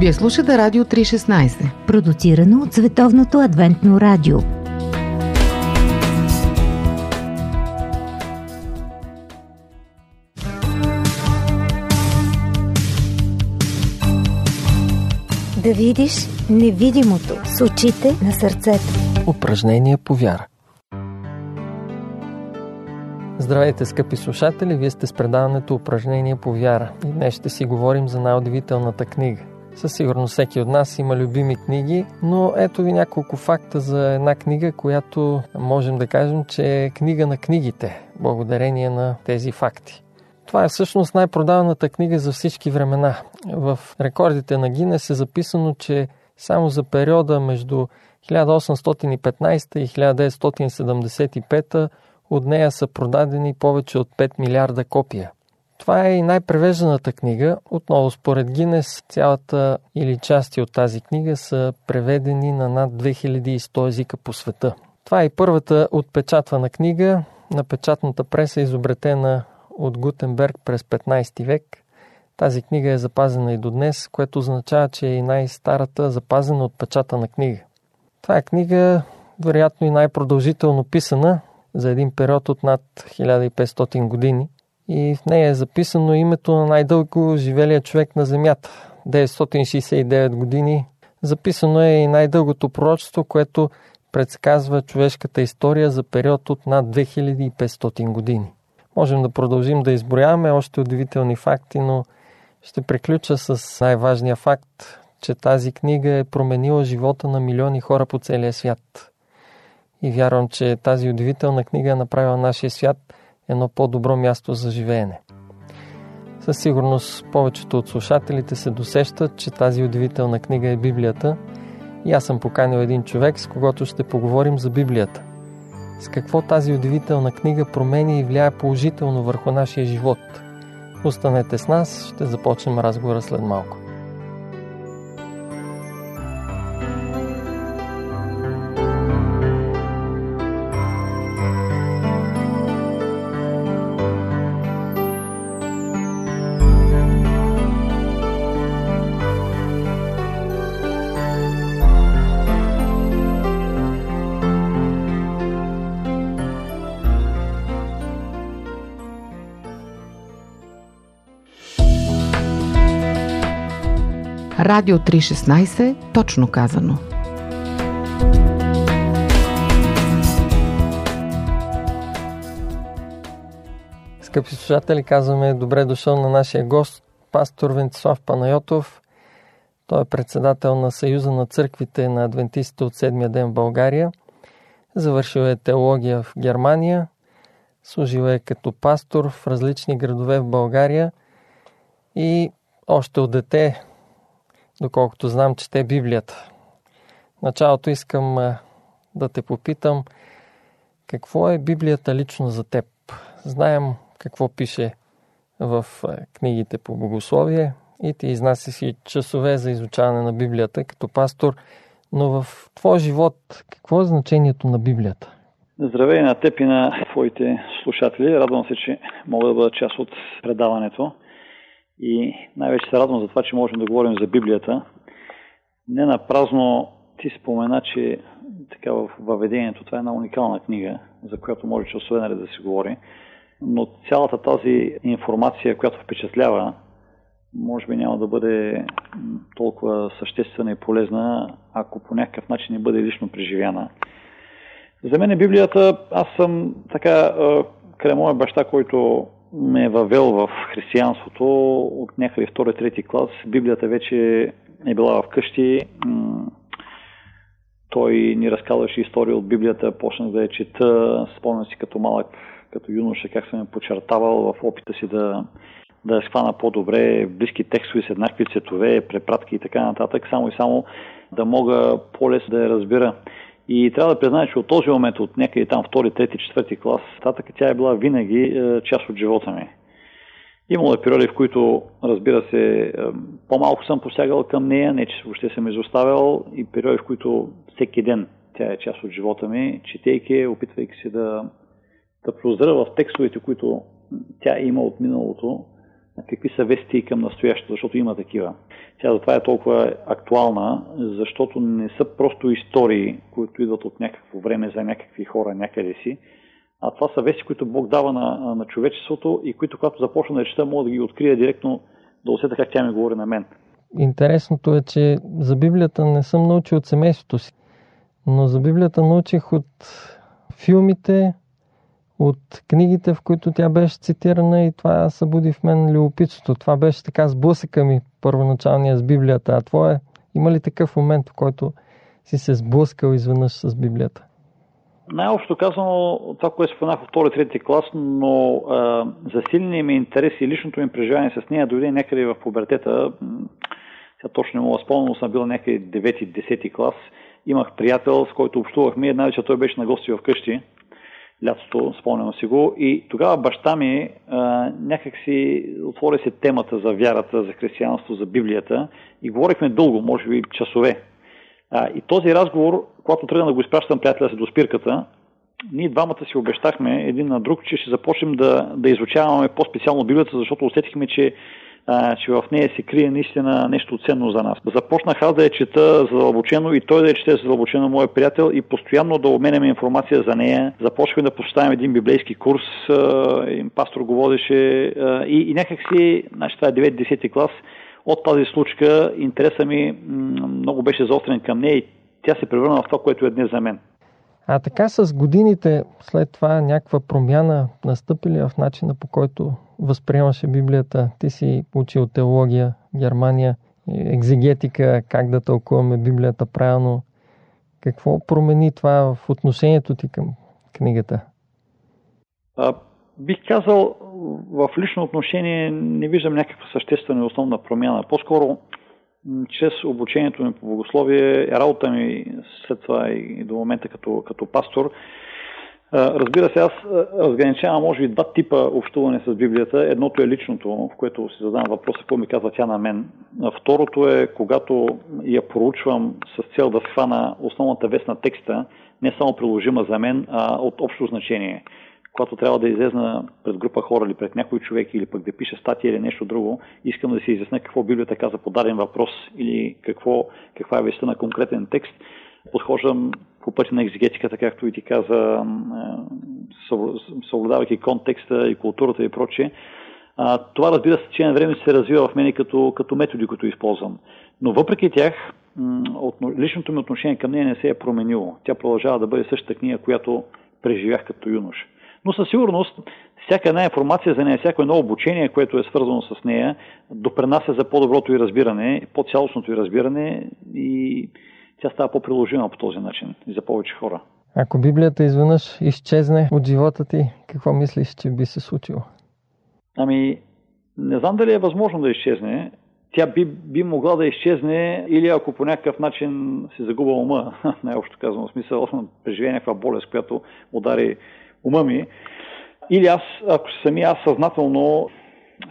Вие слушате Радио 316, продуцирано от Световното адвентно радио. Да видиш невидимото с очите на сърцето. Упражнение по вяра. Здравейте, скъпи слушатели! Вие сте с предаването Упражнение по вяра. И днес ще си говорим за най-удивителната книга – със сигурност всеки от нас има любими книги, но ето ви няколко факта за една книга, която можем да кажем, че е книга на книгите, благодарение на тези факти. Това е всъщност най-продаваната книга за всички времена. В рекордите на Гинес е записано, че само за периода между 1815 и 1975 от нея са продадени повече от 5 милиарда копия. Това е и най-превежданата книга. Отново според Гинес цялата или части от тази книга са преведени на над 2100 езика по света. Това е и първата отпечатвана книга на печатната преса, изобретена от Гутенберг през 15 век. Тази книга е запазена и до днес, което означава, че е и най-старата запазена отпечатана книга. Това е книга, вероятно и най-продължително писана за един период от над 1500 години – и в нея е записано името на най-дълго живелия човек на Земята 969 години. Записано е и най-дългото пророчество, което предсказва човешката история за период от над 2500 години. Можем да продължим да изброяваме още удивителни факти, но ще приключа с най-важния факт, че тази книга е променила живота на милиони хора по целия свят. И вярвам, че тази удивителна книга е направила нашия свят – едно по-добро място за живеене. Със сигурност повечето от слушателите се досещат, че тази удивителна книга е Библията и аз съм поканил един човек, с когото ще поговорим за Библията. С какво тази удивителна книга промени и влияе положително върху нашия живот. Останете с нас, ще започнем разговора след малко. Радио 316, точно казано. Скъпи слушатели, казваме добре дошъл на нашия гост, пастор Вентислав Панайотов. Той е председател на Съюза на църквите на адвентистите от седмия ден в България. Завършил е теология в Германия. Служил е като пастор в различни градове в България. И още от дете доколкото знам, чете Библията. Началото искам да те попитам, какво е Библията лично за теб? Знаем какво пише в книгите по богословие и ти изнася си часове за изучаване на Библията като пастор, но в твой живот какво е значението на Библията? Здравей на теб и на твоите слушатели. Радвам се, че мога да бъда част от предаването. И най-вече се радвам за това, че можем да говорим за Библията. Не на празно ти спомена, че така в въведението това е една уникална книга, за която може че освен да се говори. Но цялата тази информация, която впечатлява, може би няма да бъде толкова съществена и полезна, ако по някакъв начин не бъде лично преживяна. За мен Библията, аз съм така, край моя баща, който ме е въвел в християнството от някъде втори, трети клас. Библията вече е била вкъщи. Той ни разказваше история от Библията, почнах да я чета, спомням си като малък, като юноша, как съм я подчертавал в опита си да, да я схвана по-добре, близки текстове с еднакви цветове, препратки и така нататък, само и само да мога по-лесно да я разбира. И трябва да призная, че от този момент, от някъде там втори, трети, четвърти клас, татък тя е била винаги е, част от живота ми. Имало е периоди, в които, разбира се, е, по-малко съм посягал към нея, не че въобще съм изоставял, и периоди, в които всеки ден тя е част от живота ми, четейки, опитвайки се да, да прозра в текстовете, които тя има от миналото, какви са вести към настоящето, защото има такива. Тя затова е толкова актуална, защото не са просто истории, които идват от някакво време за някакви хора някъде си, а това са вести, които Бог дава на, на човечеството и които, когато започна да чета, мога да ги открия директно, да усета как тя ми говори на мен. Интересното е, че за Библията не съм научил от семейството си, но за Библията научих от филмите, от книгите, в които тя беше цитирана и това събуди в мен любопитството. Това беше така сблъсъка ми първоначалния с Библията. А твое, има ли такъв момент, в който си се сблъскал изведнъж с Библията? Най-общо казано, това, което споменах в втори трети клас, но а, засиления ми интерес и личното ми преживяване с нея дойде някъде в пубертета. Сега точно не мога да спомня, но съм бил някъде 9-10 клас. Имах приятел, с който общувахме. Една вечер той беше на гости в къщи лятото, спомням си го. И тогава баща ми а, някак си отвори се темата за вярата, за християнство, за Библията и говорихме дълго, може би часове. А, и този разговор, когато тръгна да го изпращам приятеля си до спирката, ние двамата си обещахме един на друг, че ще започнем да, да изучаваме по-специално Библията, защото усетихме, че че в нея се крие наистина нещо ценно за нас. Започнах аз да я чета задълбочено и той да я чете задълбочено, моят приятел, и постоянно да обменяме информация за нея. Започваме да посещаваме един библейски курс, пастор го водеше и, и някак значи това е 9-10 клас, от тази случка интереса ми много беше заострен към нея и тя се превърна в това, което е днес за мен. А така с годините, след това някаква промяна настъпи в начина по който възприемаше Библията? Ти си учил теология Германия, екзегетика, как да тълкуваме Библията правилно. Какво промени това в отношението ти към книгата? А, бих казал, в лично отношение не виждам някаква съществена и основна промяна. По-скоро чрез обучението ми по богословие, работа ми след това и до момента като, като пастор, Разбира се, аз разграничавам, може би, два типа общуване с Библията. Едното е личното, в което си задавам въпроса, какво ми казва тя на мен. Второто е, когато я проучвам с цел да схвана основната вест на текста, не само приложима за мен, а от общо значение когато трябва да излезна пред група хора или пред някой човек или пък да пише статия или нещо друго, искам да си изясня какво Библията каза по даден въпрос или какво, каква е веста на конкретен текст, подхождам по пътя на екзегетиката, както и ти каза, съблюдавайки контекста и културата и прочее. Това, разбира се, че на време се развива в мене като, като методи, които използвам. Но въпреки тях, личното ми отношение към нея не се е променило. Тя продължава да бъде същата книга, която преживях като юнош. Но със сигурност всяка една информация за нея, всяко едно обучение, което е свързано с нея, допренася за по-доброто и разбиране, по-цялостното и разбиране и тя става по-приложима по този начин и за повече хора. Ако Библията изведнъж изчезне от живота ти, какво мислиш, че би се случило? Ами, не знам дали е възможно да изчезне. Тя би, би могла да изчезне или ако по някакъв начин се загуба ума, най-общо казвам, в смисъл, преживее някаква болест, която удари ума ми, или аз, ако сами аз съзнателно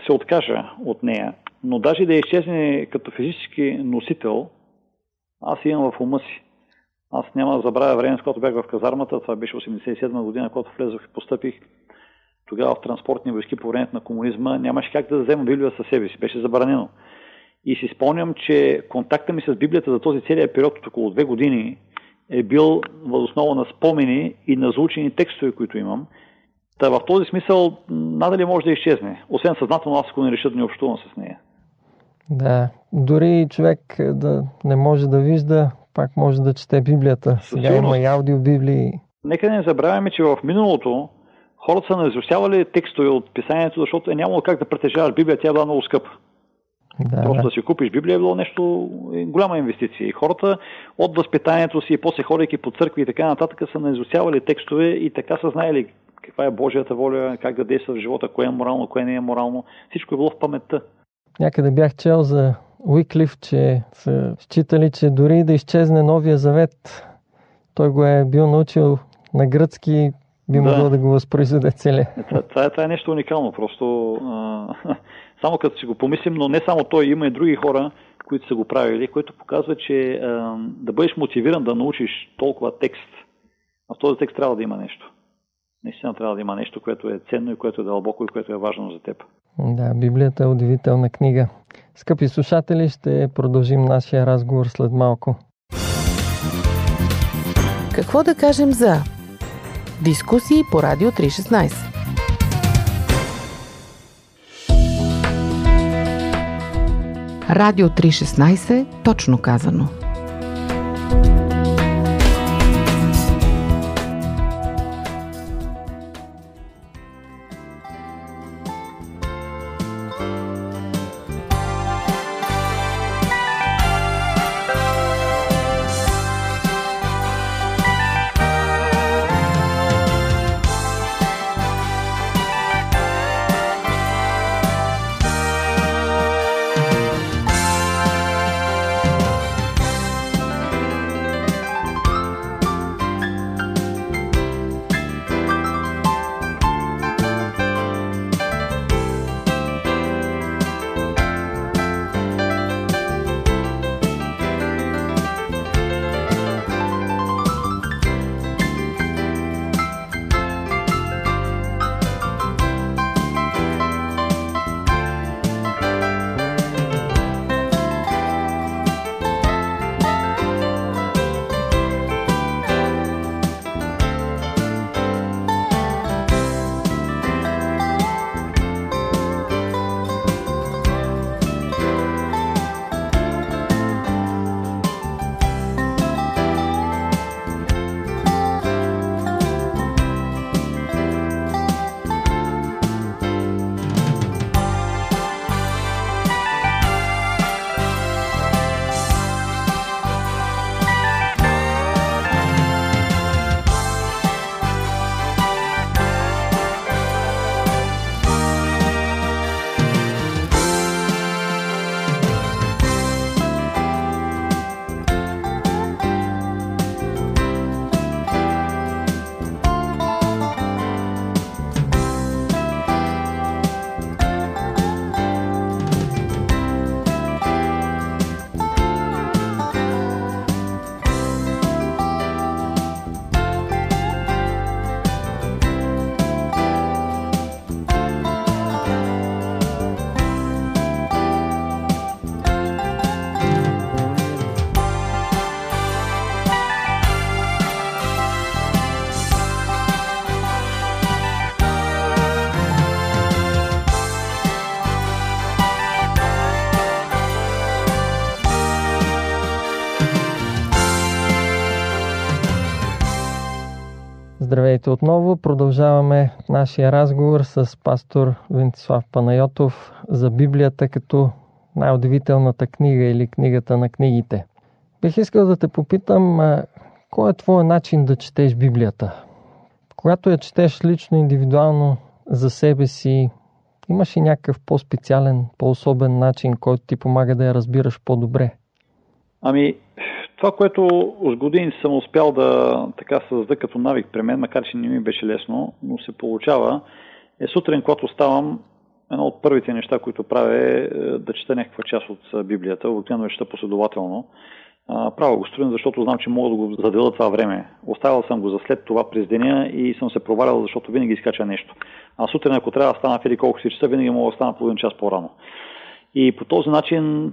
се откажа от нея. Но даже да изчезне като физически носител, аз имам в ума си. Аз няма да забравя време, с когато бях в казармата, това беше 87 година, когато влезох и постъпих тогава в транспортни войски по времето на комунизма, нямаше как да взема Библия със себе си, беше забранено. И си спомням, че контакта ми с Библията за този целият период от около две години е бил възоснова на спомени и на заучени текстове, които имам. Та в този смисъл надали може да изчезне, освен съзнателно аз ако не реша да не общувам с нея. Да, дори човек да не може да вижда, пак може да чете Библията. Сега има и аудиобиблии. Нека не забравяме, че в миналото хората са наизучавали текстове от писанието, защото е нямало как да притежаваш Библия, тя е била много скъпа. Да, Просто да си купиш Библия е било нещо, е, голяма инвестиция. И хората от възпитанието си, после ходейки по църкви и така нататък, са наизучавали текстове и така са знаели каква е Божията воля, как да действа в живота, кое е морално, кое не е морално. Всичко е било в паметта. Някъде бях чел за Уиклиф, че са считали, че дори да изчезне Новия завет, той го е бил научил на гръцки, би могло да, да го възпроизведе целия. Е, това, това, е, това е нещо уникално. Просто а, само като си го помислим, но не само той, има и други хора, които са го правили, което показва, че а, да бъдеш мотивиран да научиш толкова текст, а в този текст трябва да има нещо. Наистина трябва да има нещо, което е ценно и което е дълбоко и което е важно за теб. Да, Библията е удивителна книга. Скъпи слушатели, ще продължим нашия разговор след малко. Какво да кажем за дискусии по Радио 316? Радио 316, точно казано. Здравейте отново. Продължаваме нашия разговор с пастор Вентислав Панайотов за Библията като най-удивителната книга или книгата на книгите. Бих искал да те попитам, кой е твой начин да четеш Библията? Когато я четеш лично, индивидуално за себе си, имаш ли някакъв по-специален, по-особен начин, който ти помага да я разбираш по-добре? Ами, това, което с години съм успял да така създа като навик при мен, макар че не ми беше лесно, но се получава, е сутрин, когато ставам, едно от първите неща, които правя е, е да чета някаква част от Библията, обикновено е чета последователно. Правя го сутрин, защото знам, че мога да го заделя това време. Оставил съм го за след това през деня и съм се провалял, защото винаги изкача нещо. А сутрин, ако трябва да стана в колко си часа, винаги мога да стана половин час по-рано. И по този начин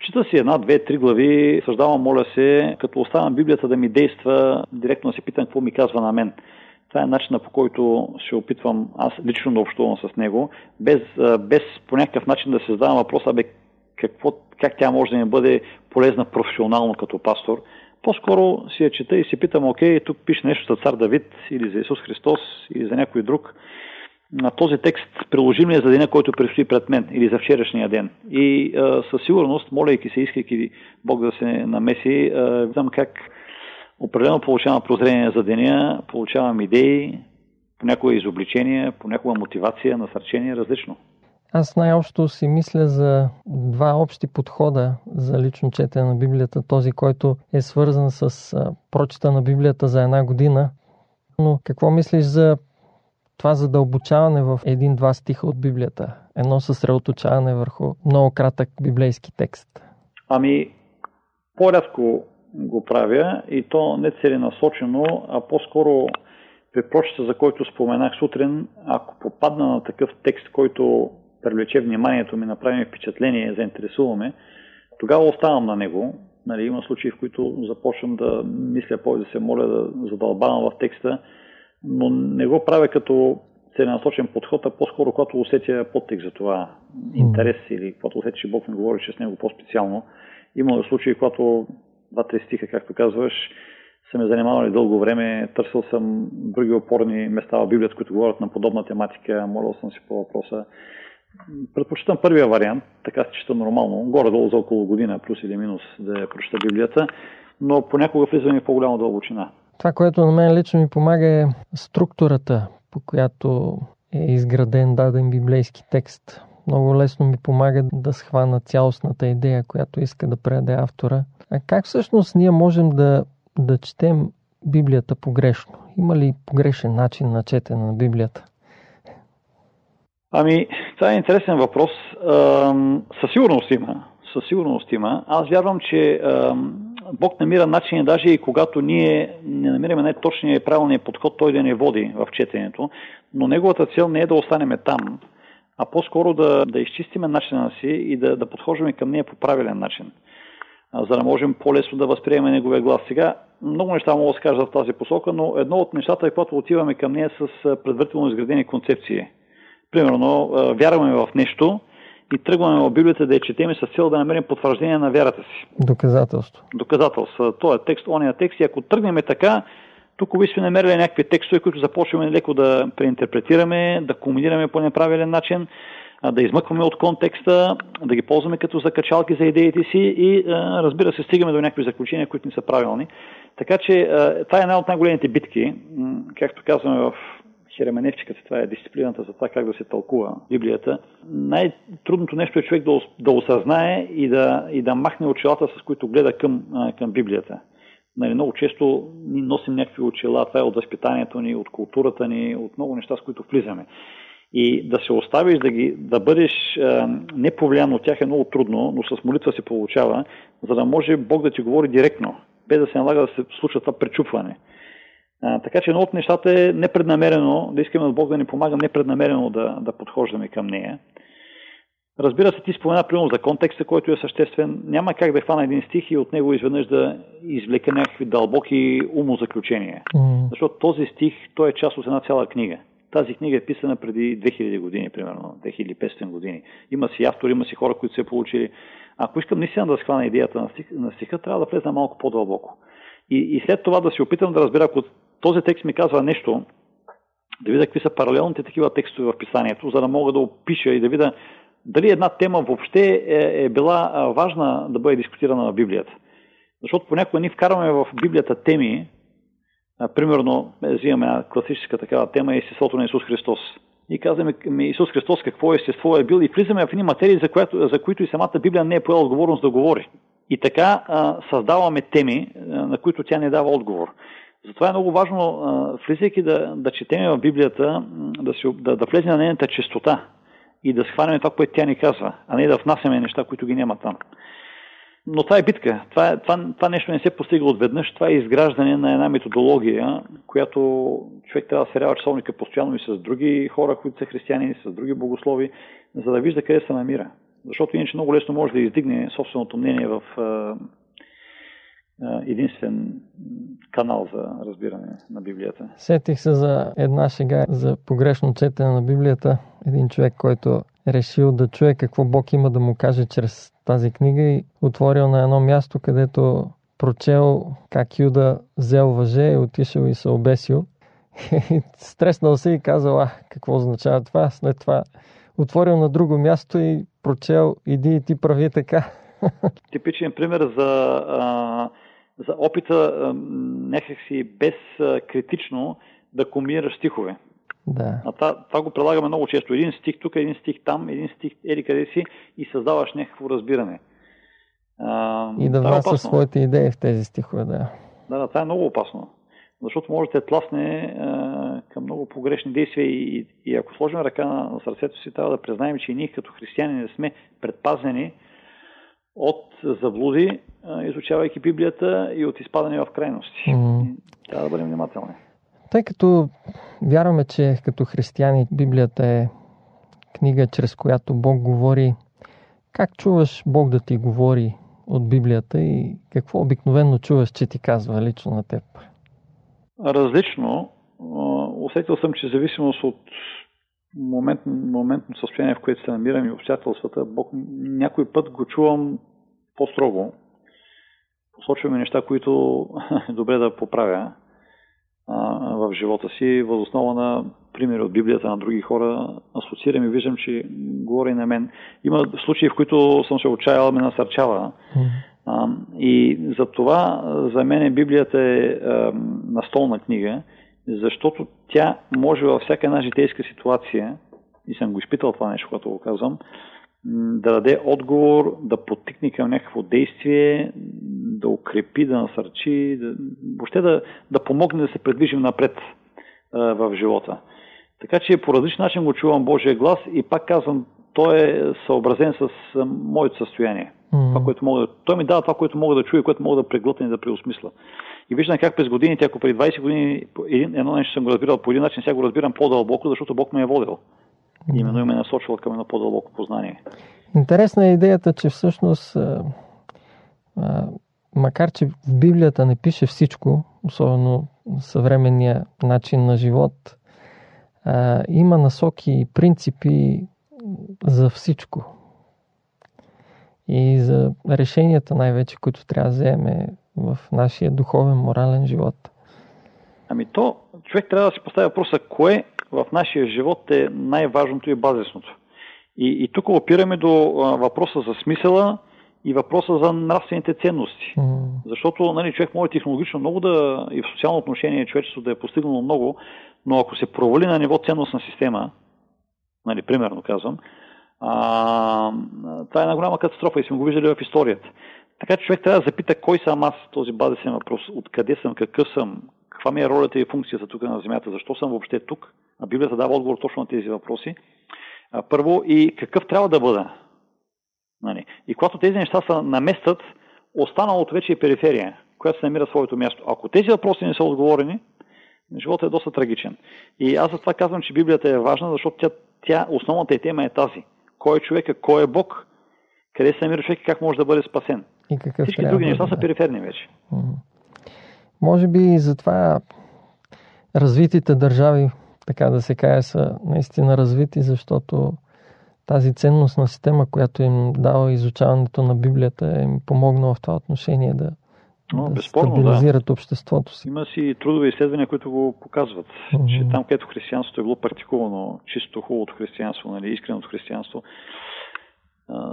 чета си една, две, три глави, съждавам, моля се, като оставям Библията да ми действа, директно да се питам какво ми казва на мен. Това е начинът по който се опитвам аз лично да общувам с него, без, без по някакъв начин да се задавам въпроса, бе, какво, как тя може да ми бъде полезна професионално като пастор. По-скоро си я чета и си питам, окей, тук пише нещо за цар Давид или за Исус Христос или за някой друг на този текст приложим ли е за деня, който предстои пред мен или за вчерашния ден. И а, със сигурност, молейки се, искайки Бог да се намеси, виждам как определено получавам прозрение за деня, получавам идеи, понякога изобличения, понякога мотивация, насърчение, различно. Аз най-общо си мисля за два общи подхода за лично четене на Библията. Този, който е свързан с прочета на Библията за една година. Но какво мислиш за това задълбочаване в един-два стиха от Библията, едно съсредоточаване върху много кратък библейски текст? Ами, по-рядко го правя и то не целенасочено, а по-скоро при прочета, за който споменах сутрин, ако попадна на такъв текст, който привлече вниманието ми, направи впечатление, заинтересуваме, тогава оставам на него. Нали, има случаи, в които започвам да мисля повече, да се моля да задълбавам в текста, но не го правя като целенасочен подход, а по-скоро, когато усетя подтекст за това интерес или когато усетя, че Бог ми говори с него по-специално. Има случаи, когато два-три стиха, както казваш, са ме занимавали дълго време, търсил съм други опорни места в Библията, които говорят на подобна тематика, молил съм си по въпроса. Предпочитам първия вариант, така се чета нормално, горе-долу за около година, плюс или минус да прочета Библията, но понякога влизаме в по-голяма дълбочина. Това, което на мен лично ми помага е структурата, по която е изграден даден библейски текст. Много лесно ми помага да схвана цялостната идея, която иска да предаде автора. А как всъщност ние можем да, да четем Библията погрешно? Има ли погрешен начин на четене на Библията? Ами, това е интересен въпрос. Със сигурност има. Със сигурност има. Аз вярвам, че Бог намира начини, даже и когато ние не намираме най-точния и правилния подход, той да ни води в четенето, но неговата цел не е да останеме там, а по-скоро да, да изчистиме начина си и да, да подхождаме към нея по правилен начин, за да можем по-лесно да възприемем неговия глас. Сега много неща мога да се кажа в тази посока, но едно от нещата е, когато отиваме към нея с предварително изградени концепции. Примерно, вярваме в нещо, и тръгваме в Библията да я четеме с цел да намерим потвърждение на вярата си. Доказателство. Доказателство. Това е текст, ония текст. И ако тръгнем така, тук би сме намерили някакви текстове, които започваме леко да преинтерпретираме, да комбинираме по неправилен начин, да измъкваме от контекста, да ги ползваме като закачалки за идеите си и разбира се, стигаме до някакви заключения, които не са правилни. Така че това е една от най-големите битки, както казваме в хеременевтиката, това е дисциплината за това как да се тълкува Библията, най-трудното нещо е човек да, да осъзнае и да, и да махне очилата, с които гледа към, към Библията. Нали, много често ни носим някакви очила, това е от възпитанието ни, от културата ни, от много неща, с които влизаме. И да се оставиш да, ги, да бъдеш а, неповлиян от тях е много трудно, но с молитва се получава, за да може Бог да ти говори директно, без да се налага да се случва това пречупване. А, така че едно от нещата е непреднамерено, да искаме от Бог да ни помага непреднамерено да, да подхождаме към нея. Разбира се, ти спомена примерно за контекста, който е съществен. Няма как да хвана един стих и от него изведнъж да извлека някакви дълбоки умозаключения. Mm. Защото този стих, той е част от една цяла книга. Тази книга е писана преди 2000 години, примерно, 2500 години. Има си автори, има си хора, които се получили. Ако искам наистина да схвана идеята на, стих, на стиха, трябва да влезна малко по-дълбоко. И, и след това да се опитам да разбера, ако този текст ми казва нещо, да видя какви са паралелните такива текстове в писанието, за да мога да опиша и да видя дали една тема въобще е, е била важна да бъде дискутирана в Библията. Защото понякога ние вкарваме в Библията теми, а, примерно, е, взимаме класическа такава тема е естеството на Исус Христос. И казваме Исус Христос какво естество е бил и влизаме в едни материи, за, която, за които и самата Библия не е поела отговорност да говори. И така а, създаваме теми, а, на които тя не дава отговор. Затова е много важно, влизайки да, да четеме в Библията, да, си, да, да влезе на нейната чистота и да схванеме това, което тя ни казва, а не да внасяме неща, които ги няма там. Но това е битка. Това, това, това нещо не се постига отведнъж. Това е изграждане на една методология, която човек трябва да се рява часовника постоянно и с други хора, които са християни, с други богослови, за да вижда къде се намира. Защото иначе много лесно може да издигне собственото мнение в единствен канал за разбиране на Библията. Сетих се за една шега за погрешно четене на Библията. Един човек, който е решил да чуе какво Бог има да му каже чрез тази книга и отворил на едно място, където прочел как Юда взел въже, отишъл и се обесил. И стреснал се и казал, а, какво означава това? След това отворил на друго място и прочел, иди и ти прави така. Типичен пример за а, за опита някакси без критично да комбинираш стихове. Да. А това, това го прилагаме много често. Един стих тук, един стих там, един стих ели къде си и създаваш някакво разбиране. А, и да е внасяш своите идеи в тези стихове, да. Да, да, това е много опасно. Защото може да те тласне а, към много погрешни действия и, и ако сложим ръка на, на сърцето си, трябва да признаем, че и ние като християни не сме предпазени от заблуди, изучавайки Библията и от изпадане в крайности. Mm. Трябва да бъдем внимателни. Тъй като вярваме, че като християни Библията е книга, чрез която Бог говори. Как чуваш Бог да ти говори от Библията и какво обикновено чуваш, че ти казва лично на теб? Различно. Усетил съм, че зависимост от момент, моментно състояние, в което се намирам и обстоятелствата, Бог някой път го чувам по-строго. Посочваме неща, които е добре да поправя в живота си, възоснова на примери от Библията на други хора, асоциирам и виждам, че говори на мен. Има случаи, в които съм се отчаял, ме насърчава. А, и за това за мен Библията е настолна книга, защото тя може във всяка една житейска ситуация, и съм го изпитал това нещо, когато го казвам, да даде отговор, да потикне към някакво действие, да укрепи, да насърчи, да, въобще да, да помогне да се предвижим напред а, в живота. Така че по различен начин го чувам Божия глас и пак казвам, той е съобразен с моето състояние. Mm-hmm. Това, което мога да... Той ми дава това, което мога да чуя, което мога да преглътна и да преосмисля. И виждам как през годините, ако преди 20 години едно нещо съм го разбирал по един начин, сега го разбирам по-дълбоко, защото Бог ме е водил. И именно ме е насочвал към едно по-дълбоко познание. Интересна е идеята, че всъщност, а, а, макар че в Библията не пише всичко, особено съвременния начин на живот, а, има насоки и принципи за всичко. И за решенията най-вече, които трябва да вземе в нашия духовен, морален живот. Ами то, човек трябва да си поставя въпроса, кое в нашия живот е най-важното и базисното. И, и тук опираме до а, въпроса за смисъла и въпроса за нравствените ценности. Mm. Защото нали, човек може технологично много да и в социално отношение човечеството да е постигнало много, но ако се провали на ниво ценностна система, нали, примерно казвам, а, това е една голяма катастрофа и сме го виждали в историята. Така че човек трябва да запита кой съм аз, този базисен въпрос, откъде съм, какъв съм, каква ми е ролята и функцията тук на Земята, защо съм въобще тук. А Библията дава отговор точно на тези въпроси. А, първо и какъв трябва да бъда. Нали? И когато тези неща са наместят, останалото вече е периферия, която се намира своето място. Ако тези въпроси не са отговорени, животът е доста трагичен. И аз за това казвам, че Библията е важна, защото тя, тя основната е тема е тази. Кой е човека, кой е Бог, къде се намира човек и как може да бъде спасен. И какъв Всички други неща да. са периферни вече. Може би и затова развитите държави, така да се каже, са наистина развити, защото тази ценностна система, която им дава изучаването на Библията, им помогна в това отношение да, но, да безспорно, стабилизират да. обществото си. Има си трудови изследвания, които го показват, mm-hmm. че там, където християнството е било практикувано, чисто хубавото християнство, нали, искреното християнство,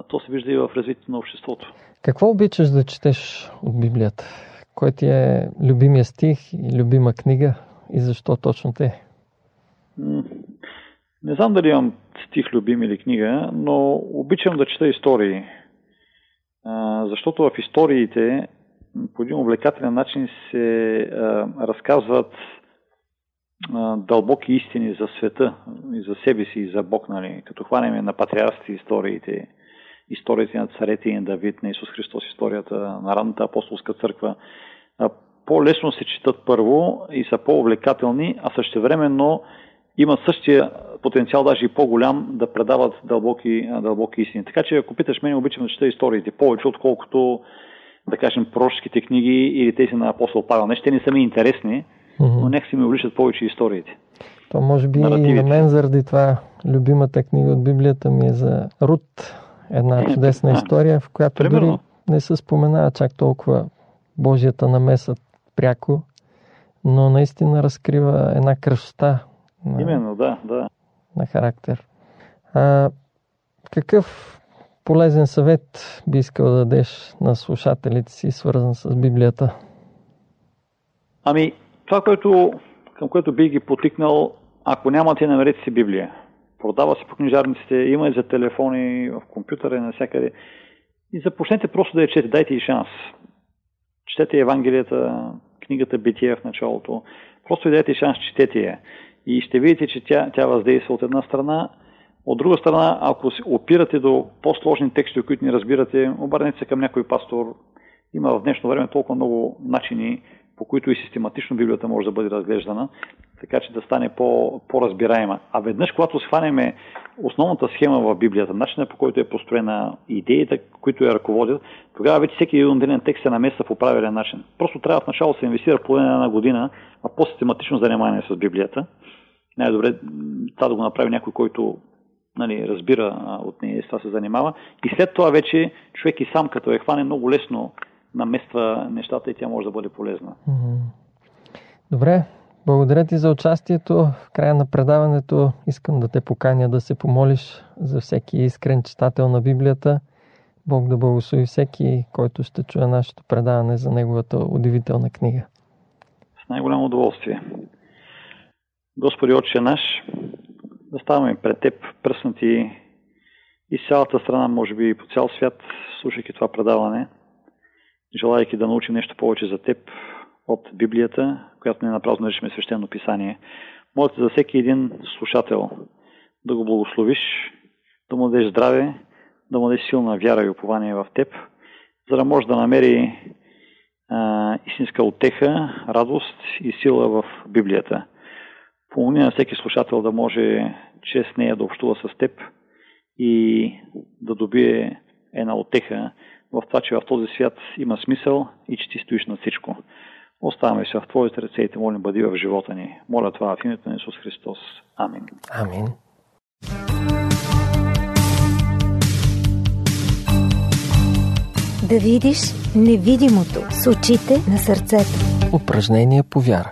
то се вижда и в развитието на обществото. Какво обичаш да четеш от Библията? Кой ти е любимия стих и любима книга и защо точно те? Не знам дали имам стих любим или книга, но обичам да чета истории. Защото в историите по един увлекателен начин се а, разказват а, дълбоки истини за света и за себе си и за Бог, нали? като хванеме на патриарсти историите, историите на царете и на Давид, на Исус Христос, историята на ранната апостолска църква, а, по-лесно се четат първо и са по-увлекателни, а същевременно имат същия потенциал, даже и по-голям, да предават дълбоки, дълбоки истини. Така че, ако питаш мен, обичам да чета историите повече, отколкото да кажем, пророческите книги или тези на апостол Павел. Нещо, те не са ми интересни, mm-hmm. но нека си ми обличат повече историите. То може би и на мен заради това любимата книга от Библията ми е за Рут. Една чудесна история, в която Примерно. дори не се споменава чак толкова Божията намеса пряко, но наистина разкрива една красота на, Именно, да, да. на характер. А, какъв полезен съвет би искал да дадеш на слушателите си, свързан с Библията? Ами, това, което, към което би ги потикнал, ако нямате, намерете си Библия. Продава се по книжарниците, има и за телефони, в компютъра и навсякъде. И започнете просто да я чете, дайте и шанс. Четете Евангелията, книгата Битие в началото. Просто дайте шанс, четете я. И ще видите, че тя, тя въздейства от една страна, от друга страна, ако се опирате до по-сложни текстове, които не разбирате, обърнете се към някой пастор. Има в днешно време толкова много начини по които и систематично Библията може да бъде разглеждана, така че да стане по, по-разбираема. А веднъж, когато схванеме основната схема в Библията, начинът по който е построена идеите, които я ръководят, тогава вече всеки един отделен текст се намества по правилен начин. Просто трябва в начало да се инвестира половина една година в по-систематично занимание с Библията. Най-добре това да го направи някой, който нали, разбира от нея и с това се занимава. И след това вече човек и сам, като е хване, много лесно намества нещата и тя може да бъде полезна. Добре, благодаря ти за участието. В края на предаването искам да те поканя да се помолиш за всеки искрен читател на Библията. Бог да благослови всеки, който ще чуе нашето предаване за неговата удивителна книга. С най-голямо удоволствие. Господи Отче наш, да ставаме пред Теб пръснати и цялата страна, може би и по цял свят, слушайки това предаване, желайки да научим нещо повече за Теб от Библията, която не напразно наричаме свещено писание. Моля за всеки един слушател да го благословиш, да му дадеш здраве, да му дадеш силна вяра и упование в Теб, за да може да намери а, истинска отеха, радост и сила в Библията. Помогни на всеки слушател да може чрез нея да общува с теб и да добие една отеха в това, че в този свят има смисъл и че ти стоиш на всичко. Оставаме се в Твоите ръце и те молим бъди в живота ни. Моля това в името на Исус Христос. Амин. Амин. Да видиш невидимото с очите на сърцето. Упражнение по вяра.